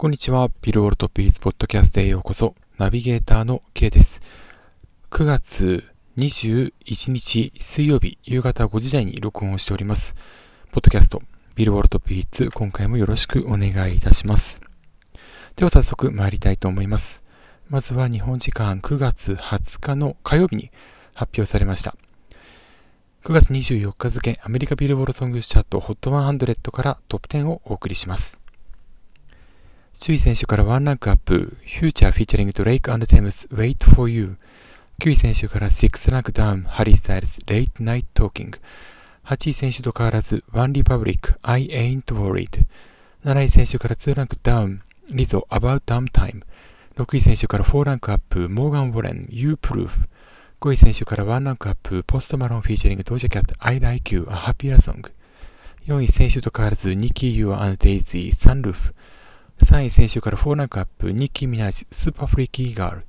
こんにちは。ビルウォルトピースポッドキャストへようこそ。ナビゲーターの K です。9月21日水曜日夕方5時台に録音をしております。ポッドキャストビルウォルトピーツ今回もよろしくお願いいたします。では早速参りたいと思います。まずは日本時間9月20日の火曜日に発表されました。9月24日付アメリカビルボールソングスチャート HOT100 からトップ10をお送りします。10位先週からワンランクアップ、フューチャー featuring ドレイク、テムズ Wait for You。9位先週から6ランクダウン、ハリー・スタイルズ Late Night Talking。8位先週と変わらず、ワンリパブリック I Ain't Worried。7位先週から2ランクダウン、リゾ About Damn Time。6位先週から4ランクアップ、モーガン・ウォレン You Proof。5位先週から1ランクアップ、ポストマローン featuring、ドージャキャット I Like You A Happier Song。4位先週と変わらず、ニッキー・ユア and デイジー、 Sunroof。3位先週から4ランクアップ、ニッキー・ミナージ、 Super Freaky Girl。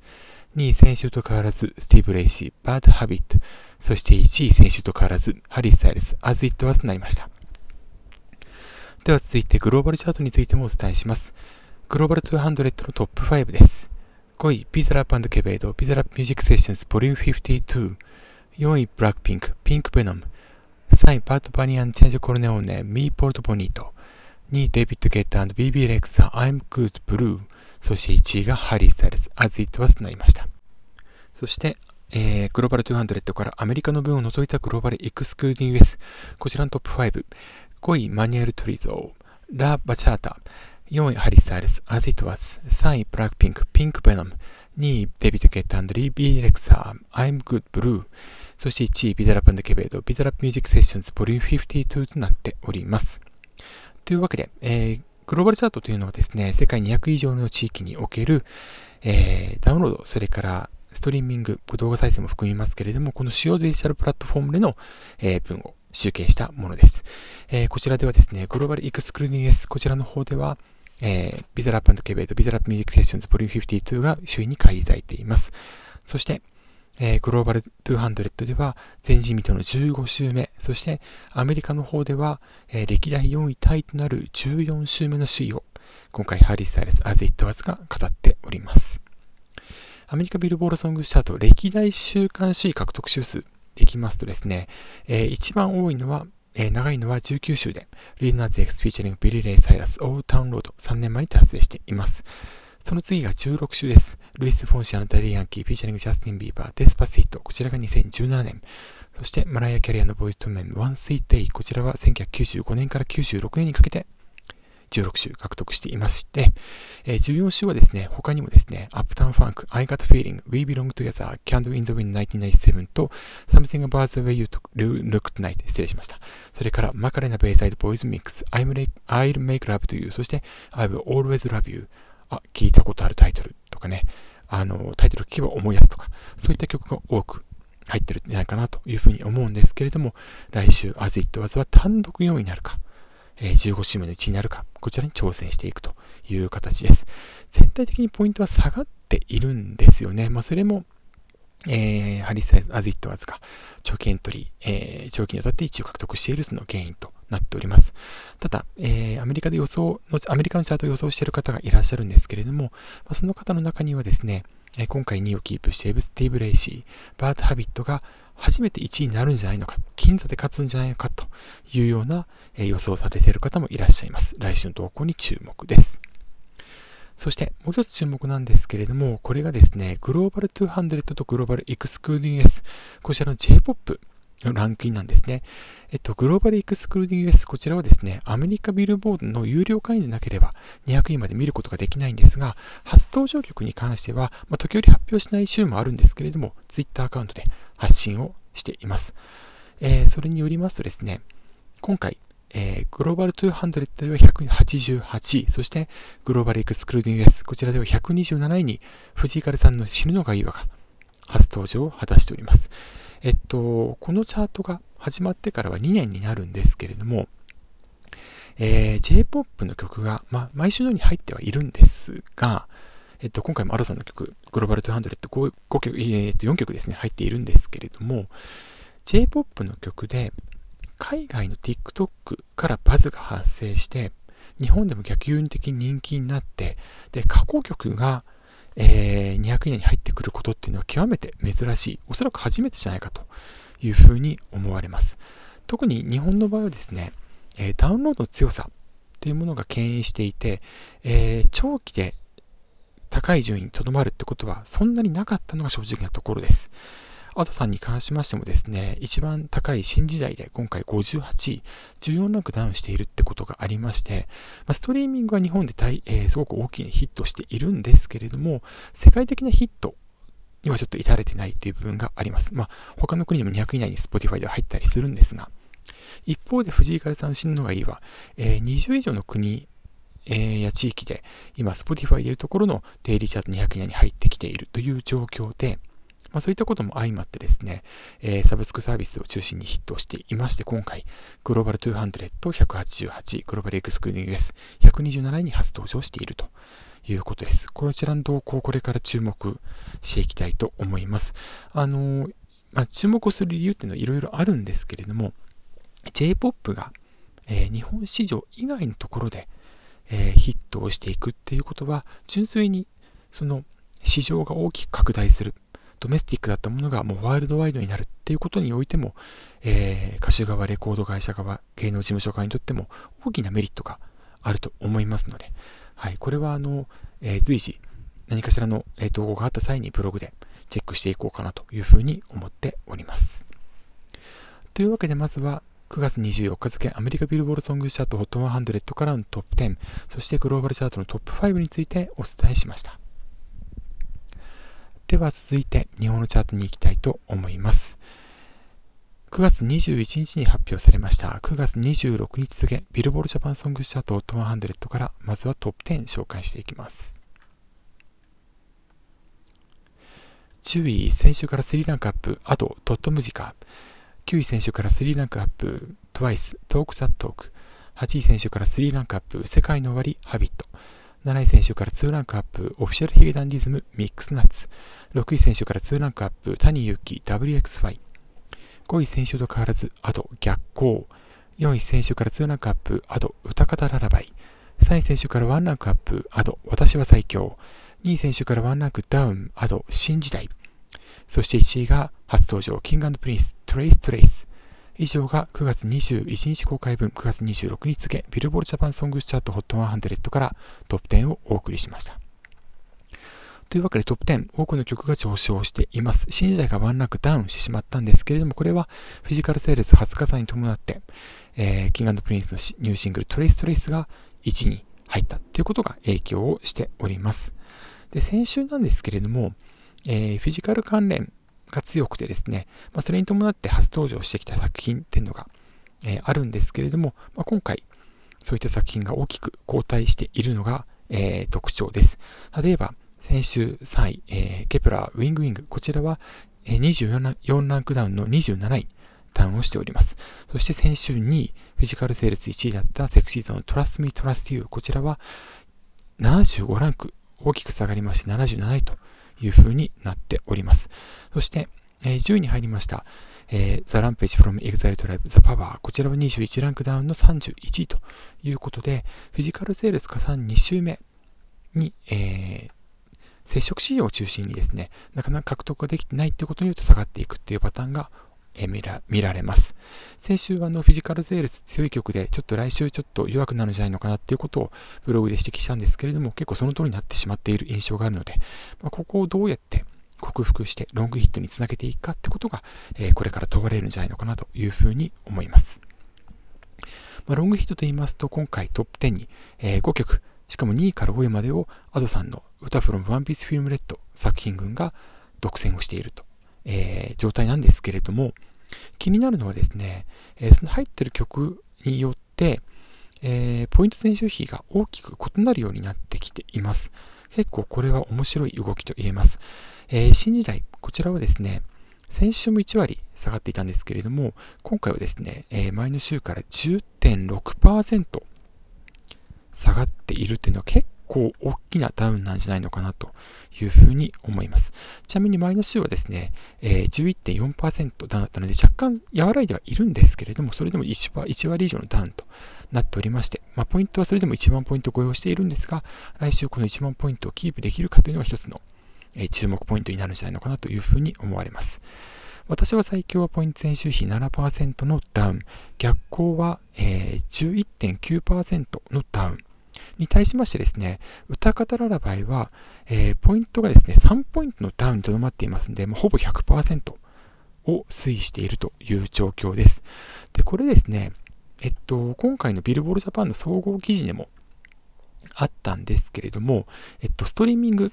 2位先週と変わらず、スティーブ・レイシー、 Bad Habit。そして1位先週と変わらず、ハリー・スタイルス、 As It Was となりました。では続いて、グローバルチャートについてもお伝えします。グローバル200のトップ5です。5位、ビザラップ、ケベード、ビザラップ Music Sessions, Volume 52。4位、ブラックピンク、 Pink Venom。3位、バッド・バニー and チェンチョ・コルレオーネ、 Me Porto Bonito。2位、デビッド・ゲッタ、ビー ビー・レクサ、I'm Good Blue。そして1位がハリー・スタイルズ、As It Was となりました。そして、えー、グローバル200からアメリカの分を除いたグローバルエクスクルーディング US。こちらのトップ5。5位、マニュエル・トゥリゾ、La Bachata。4位、ハリー・スタイルズ、As It Was。3位、ブラックピンク、 Pink Venom。2位、デビッド・ゲッターリー・ビー・レクサー、I'm Good Blue。そして1位、ビザラップ、ケベード、ビザラップ Music Sessions, Volume 52となっております。というわけで、えー、グローバルチャートというのはですね、世界200以上の地域における、えー、ダウンロード、それからストリーミング、動画再生も含みますけれども、この主要デジタルプラットフォームでの、えー、分を集計したものです。えー、こちらではですね、 Global Excluding US、こちらの方では、えー、ビザラップケベイト、ビザラップミュージックセッションズボリューム52が首位に返り咲いています。そして、えー、グローバル200では前人未到の15週目、そしてアメリカの方では、えー、歴代4位タイとなる14週目の首位を今回ハリー・スタイルス・アズ・イット・ワズが飾っております。アメリカビルボールソングチャート歴代週間首位獲得週数できますとですね、えー、一番多いのは、えー、長いのは19週で、リル・ナズ・エックス featuring ビリー・レイ・サイラス Old Town Road 3年前に達成しています。その次が16週です。ルイス・フォンシ and ダディ・ヤンキー、 featuring ジャスティン・ビーバー、 Despacito、こちらが2017年。そして、マライア・キャリアのボーイズIIメン、 One Sweet Day、こちらは1995年から96年にかけて16週獲得していまして、えー、14週はですね、他にもですね、 Uptown Funk、I Got Feeling、We Belong Together、Candle in the Wind 1997と Something About the Way You Look Tonight 失礼しました。それからマカレナ・ベイサイド・ボーイズ・ミックス、I'll Make Love to You、そして I Will Always Love You、あ、聞いたことあるタイトルとかね、あの、タイトル聞けば思い出すとか、そういった曲が多く入ってるんじゃないかなというふうに思うんですけれども、来週、As It Was は単独4位になるか、え、15周目の1位になるか、こちらに挑戦していくという形です。全体的にポイントは下がっているんですよね。まあ、それも、えー、ハリー・スタイルズ As It Was が長期エントリー、えー、長期にわたって1位を獲得しているその原因となっております。ただ、えー、アメリカで予想の、アメリカのチャートを予想している方がいらっしゃるんですけれども、ま、その方の中にはですね、え、今回2位をキープしているスティーブ・レイシー、 Bad Habit が初めて1位になるんじゃないのか、僅差で勝つんじゃないのかというような、え、予想されている方もいらっしゃいます。来週の動向に注目です。そしてもう一つ注目なんですけれども、これがですね、グローバル200とグローバルエクスクルーディング S、こちらの J-POP ランクインなんですね。えっと、グローバルエクスクルーディング S、こちらはですね、アメリカビルボードの有料会員でなければ200位まで見ることができないんですが、初登場曲に関しては、まあ、時折発表しない週もあるんですけれども、Twitter アカウントで発信をしています。えー、それによりますとですね、今回、えー、グローバル200では188位、そしてグローバルエクスクルーディング S、こちらでは127位に藤井風さんの死ぬのがいいわが初登場を果たしております。えっと、このチャートが始まってからは2年になるんですけれども、えー、J-POP の曲が、まあ、毎週のように入ってはいるんですが、えっと、今回もアロさんの曲、グローバル200って 5, 5曲、えっと、4曲ですね、入っているんですけれども、J-POP の曲で、海外の TikTok からバズが発生して、日本でも逆輸入的に人気になって、で、過去曲が、えー、200以内に入ってくることっていうのは極めて珍しい、おそらく初めてじゃないかというふうに思われます。特に日本の場合はですね、えー、ダウンロードの強さというものが牽引していて、えー、長期で高い順位にとどまるってことはそんなになかったのが正直なところです。アドさんに関しましてもですね、一番高い新時代で今回58位、14ランクダウンしているってことがありまして、まあ、ストリーミングは日本で大、えー、すごく大きいヒットしているんですけれども、世界的なヒットにはちょっと至れてないっていう部分があります。まあ、他の国でも200以内に Spotify では入ったりするんですが、一方で藤井風さんの死ぬのがいいは、えー、20以上の国、えー、や地域で、今 Spotify でいうところのデイリーチャート200以内に入ってきているという状況で、まあ、そういったことも相まってですね、えー、サブスクサービスを中心にヒットしていまして、今回、グローバル200-188、グローバルエクスクルーング S127 に初登場しているということです。こちらの動向これから注目していきたいと思います。あのー、まあ、注目をする理由っていうのはいろいろあるんですけれども、J-POP が、えー、日本市場以外のところで、えー、ヒットをしていくっていうことは、純粋にその市場が大きく拡大する。ドメスティックだったものがもうワールドワイドになるっていうことにおいても、えー、歌手側、レコード会社側、芸能事務所側にとっても大きなメリットがあると思いますので、はい、これはあの、えー、随時何かしらの、えー、動画があった際にブログでチェックしていこうかなというふうに思っております。というわけでまずは9月24日付アメリカビルボールソングチャート HOT100 からのトップ10、そしてグローバルチャートのトップ5についてお伝えしました。では続いて日本のチャートに行きたいと思います。9月21日に発表されました9月26日付ビルボールジャパンソングチャート HOT100 からまずはトップ10紹介していきます。10位、先週から3ランクアップ、あとトットムジカ。9位選手から3ランクアップ、TWICE、トークザトーク。8位先週から3ランクアップ、 SEKAI NO OWARI、Habit。7位先週から2ランクアップ、オフィシャルヒゲダンディズム、ミックスナッツ。6位先週から2ランクアップ、谷祐希、WXY。5位先週と変わらず、 Ado 逆光。4位先週から2ランクアップ、 Ado ウタカタララバイ。3位先週から1ランクアップ、 Ado 私は最強。2位先週から1ランクダウン、 Ado 新時代。そして1位が初登場、キングプリンス、 Trace Trace。以上が9月21日公開分、9月26日付、ビルボードジャパンソングスチャート HOT100 からトップ10をお送りしました。というわけでトップ10、多くの曲が上昇しています。新時代がワンランクダウンしてしまったんですけれども、これはフィジカルセールス初加算に伴って、えー、キングプリンスのニューシングル Trace Trace が1位に入ったということが影響をしております。で、先週なんですけれども、えー、フィジカル関連が強くてですね、まあ、それに伴って初登場してきた作品っていうのが、えー、あるんですけれども、まあ、今回、そういった作品が大きく後退しているのが、えー、特徴です。例えば、先週3位、えー、ケプラー、 Wing Wing、こちらは、え、24ランクダウンの27位、ダウンをしております。そして先週2位、フィジカルセールス1位だったセクシーゾーン、 Trust Me, Trust Me こちらは75ランク大きく下がりまして77位という風になっております。そして、えー、10位に入りました、えー、The Rampage from Exile Tribe The Power こちらは21ランクダウンの31位ということで、フィジカルセールス加算2週目に、えー、接触仕様を中心にですね、なかなか獲得ができてないってことによって下がっていくっていうパターンがえ見ら見られます。先週はのフィジカルセールス強い曲で、ちょっと来週ちょっと弱くなるんじゃないのかなっていうことをブログで指摘したんですけれども、結構その通りになってしまっている印象があるので、まあ、ここをどうやって克服してロングヒットにつなげていくかってことが、えー、これから問われるんじゃないのかなというふうに思います。まあ、ロングヒットと言いますと、今回トップ10に、えー、5曲、しかも2位から5位までを Ado さんの歌 from One Piece Film Red 作品群が独占をしているとえー、状態なんですけれども、気になるのはですね、えー、その入ってる曲によって、えー、ポイント選手比が大きく異なるようになってきています。結構これは面白い動きと言えます。えー、新時代、こちらはですね、先週も1割下がっていたんですけれども、今回はですね、えー、前の週から10.6%下がっているというのは結構大きなダウンなんじゃないのかなというふうに思います。ちなみに前の週はですね、えー、11.4%ダウンだったので若干和らいではいるんですけれども、それでも 1, 1割以上のダウンとなっておりまして、まあ、ポイントはそれでも1万ポイントご用意しているんですが、来週この1万ポイントをキープできるかというのは一つの、えー、注目ポイントになるんじゃないのかなというふうに思われます。私は最強はポイント前週比7%のダウン、逆行は、えー、11.9%のダウンに対しましてですね、歌方ララバイは、えー、ポイントがですね、3ポイントのダウンにとどまっていますので、まあ、ほぼ100%を推移しているという状況です。で、これですね、えっと、今回のビルボールジャパンの総合記事でもあったんですけれども、えっと、ストリーミング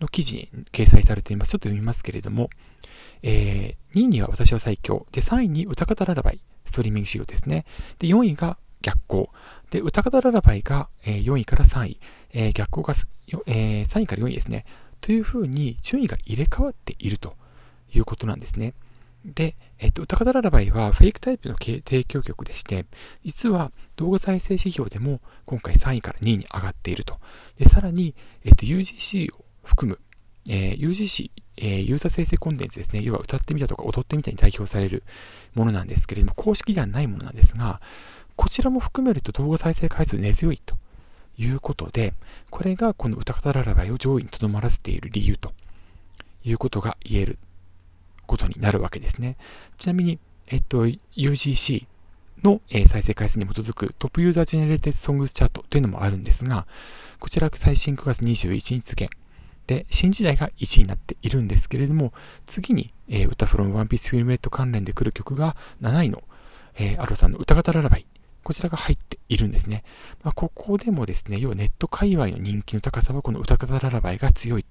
の記事に掲載されています。ちょっと読みますけれども、えー、2位には私は最強。で、3位に歌方ララバイ、ストリーミング仕様ですね。で、4位が逆光。で、歌方ララバイが、え、4位から3位、え、逆光が、え、3位から4位ですね。というふうに順位が入れ替わっているということなんですね。で、えっと、歌方ララバイはフェイクタイプの提供曲でして、実は動画再生指標でも今回3位から2位に上がっていると。で、さらに、えっと、UGC を含む、えー、UGC、えー、ユーザー生成コンテンツですね。要は歌ってみたとか踊ってみたに代表されるものなんですけれども、公式ではないものなんですが、こちらも含めると動画再生回数根強いということで、これがこのウタカタララバイを上位にとどまらせている理由ということが言えることになるわけですね。ちなみに、えっと、UGC の、え再生回数に基づく Top User Generated Songs チャートというのもあるんですが、こちら最新9月21日付で、新時代が1位になっているんですけれども、次に、えー、歌フロムワンピースフィルムレット関連で来る曲が7位の、えー、アロさんの歌方ララバイ。こちらが入っているんですね。まあ、ここでもですね、要はネット界隈の人気の高さはこの歌方ララバイが強い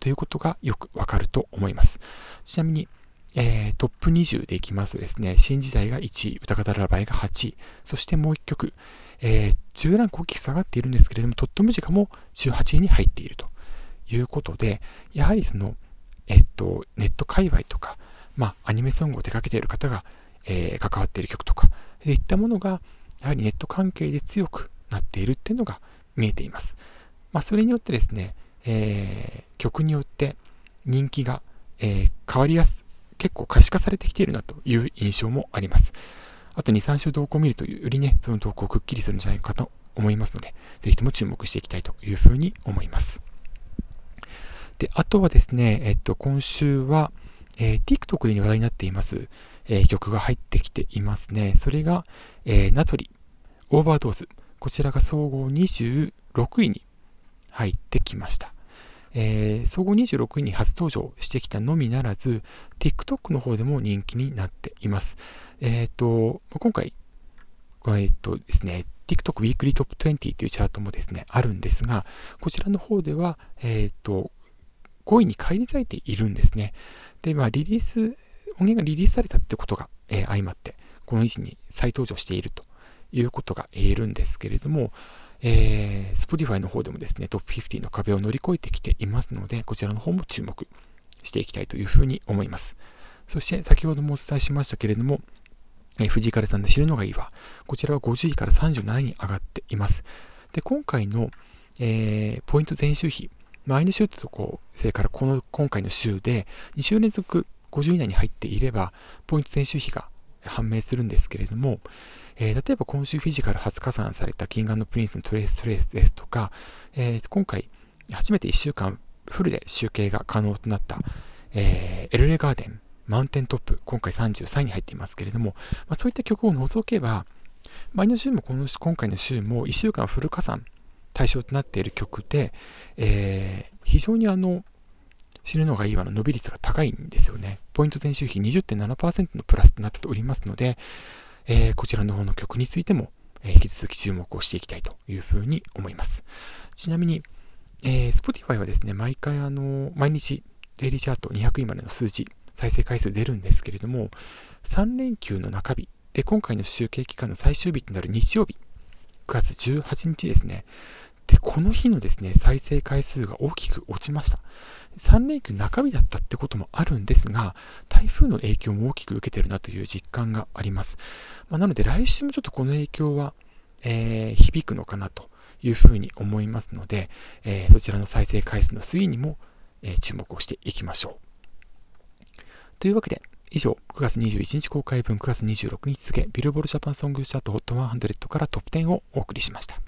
ということがよくわかると思います。ちなみに、えー、トップ20でいきますとですね、新時代が1位、歌方ララバイが8位、そしてもう1曲、えー、10ランク大きく下がっているんですけれども、トットムジカも18位に入っているということで、やはりその、えっと、ネット界隈とか、まあ、アニメソングを手掛けている方が、えー、関わっている曲とか、そういったものが、やはりネット関係で強くなっているっていうのが見えています。まあ、それによってですね、えー、曲によって人気が、えー、変わりやす、結構可視化されてきているなという印象もあります。あと2、3週動向を見るとよりね、その動向をくっきりするんじゃないかと思いますので、ぜひとも注目していきたいというふうに思います。で、あとはですね、えっと、今週は、えー、TikTok で話題になっています、え、曲が入ってきていますね。それが、え、ナトリ、オーバードーズ。こちらが総合26位に入ってきました。えー、総合26位に初登場してきたのみならず、TikTok の方でも人気になっています。え、ー、と、今回、え、ー、とですね、TikTok Weekly Top 20というチャートもですね、あるんですが、こちらの方では、えっ、と、5位に返り咲いているんですね。で、まあ、リリース、音源がリリースされたってことが、えー、相まって、この位置に再登場しているということが言えるんですけれども、えー、Spotify の方でもですね、トップ50の壁を乗り越えてきていますので、こちらの方も注目していきたいというふうに思います。そして、先ほどもお伝えしましたけれども、えー、藤井風さんで死ぬのがいいわ。こちらは50位から37位に上がっています。で、今回の、えー、ポイント前週比、前の週とこう、それからこの今回の週で2週連続50以内に入っていれば、ポイント前週比が判明するんですけれども、えー、例えば今週フィジカル初加算されたキングプリンスの Trace Trace ですとか、えー、今回初めて1週間フルで集計が可能となった、えー、エルレガーデン、マウンテントップ、今回33位に入っていますけれども、まあ、そういった曲を除けば、前の週もこの今回の週も1週間フル加算対象となっている曲で、えー、非常にあの、知るのがいいわの伸び率が高いんですよね。ポイント前週比20.7%のプラスとなっておりますので、えー、こちらの方の曲についても、えー、引き続き注目をしていきたいというふうに思います。ちなみに、えー、Spotify はですね、毎回あの、毎日、デイリーチャート200位までの数字、再生回数出るんですけれども、3連休の中日、で、今回の集計期間の最終日となる日曜日、9月18日ですね、で、この日のですね、再生回数が大きく落ちました。3連休中日だったってこともあるんですが、台風の影響も大きく受けてるなという実感があります。まあ、なので来週もちょっとこの影響は、えー、響くのかなというふうに思いますので、えー、そちらの再生回数の推移にも、えー、注目をしていきましょう。というわけで、以上、9月21日公開分9月26日付、ビルボールジャパンソングチャート HOT100 からトップ10をお送りしました。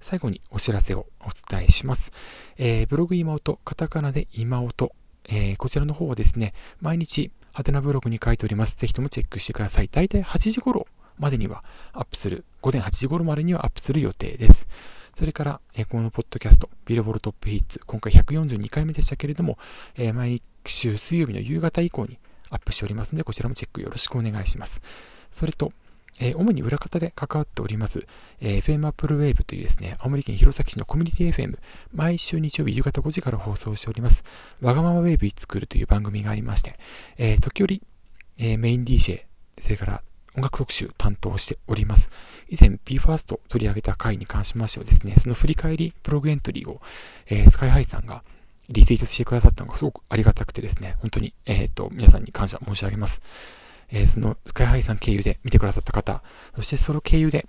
最後にお知らせをお伝えします。えー、ブログ今音、カタカナで今音、えー、こちらの方はですね、毎日、ハテナブログに書いております。ぜひともチェックしてください。だいたい8時頃までにはアップする、午前8時頃までにはアップする予定です。それから、えー、このポッドキャスト、ビルボールトップヒッツ、今回142回目でしたけれども、えー、毎週水曜日の夕方以降にアップしておりますので、こちらもチェックよろしくお願いします。それと、えー、主に裏方で関わっております、えー、FM アップルウェーブというですね、青森県弘前市のコミュニティ FM、毎週日曜日夕方5時から放送しております、わがままウェーブイツクールという番組がありまして、えー、時折、えー、メイン DJ、それから音楽特集担当しております。以前 BE:FIRST 取り上げた回に関しましてはですね、その振り返りプログエントリーを、えー、スカイハイさんがリツイートしてくださったのがすごくありがたくてですね、本当に、えっ、ー、と、皆さんに感謝申し上げます。えー、その、スカイハイさん経由で見てくださった方、そしてその経由で、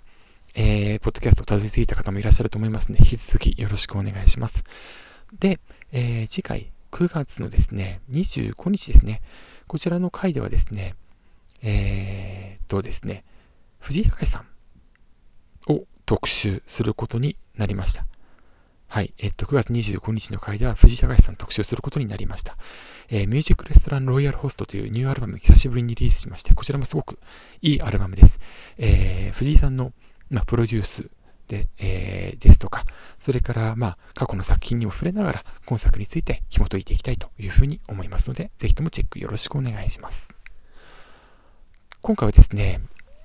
えー、ポッドキャストをたどり着いた方もいらっしゃると思いますので、引き続きよろしくお願いします。で、えー、次回、9月のですね、25日ですね、こちらの回ではですね、えー、とですね、藤井隆さんを特集することになりました。はい。えっと、9月25日の回では藤井隆さん特集することになりました。えー、ミュージックレストランロイヤルホストというニューアルバム久しぶりにリリースしまして、こちらもすごくいいアルバムです。えー、藤井さんの、まあ、プロデュースで、えー、ですとか、それから、まあ、過去の作品にも触れながら、今作について紐解いていきたいというふうに思いますので、ぜひともチェックよろしくお願いします。今回はですね、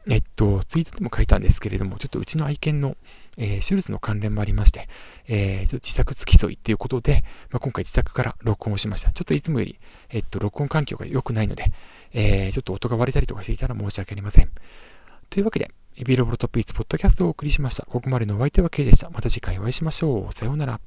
えっと、ツイートでも書いたんですけれども、ちょっとうちの愛犬の、えー、手術の関連もありまして、えー、自作付き添いっていうことで、まあ、今回自宅から録音をしました。ちょっといつもより、えっと、録音環境が良くないので、えー、ちょっと音が割れたりとかしていたら申し訳ありません。というわけで、ビルボロトピーツポッドキャストをお送りしました。ここまでのお相手は K でした。また次回お会いしましょう。さようなら。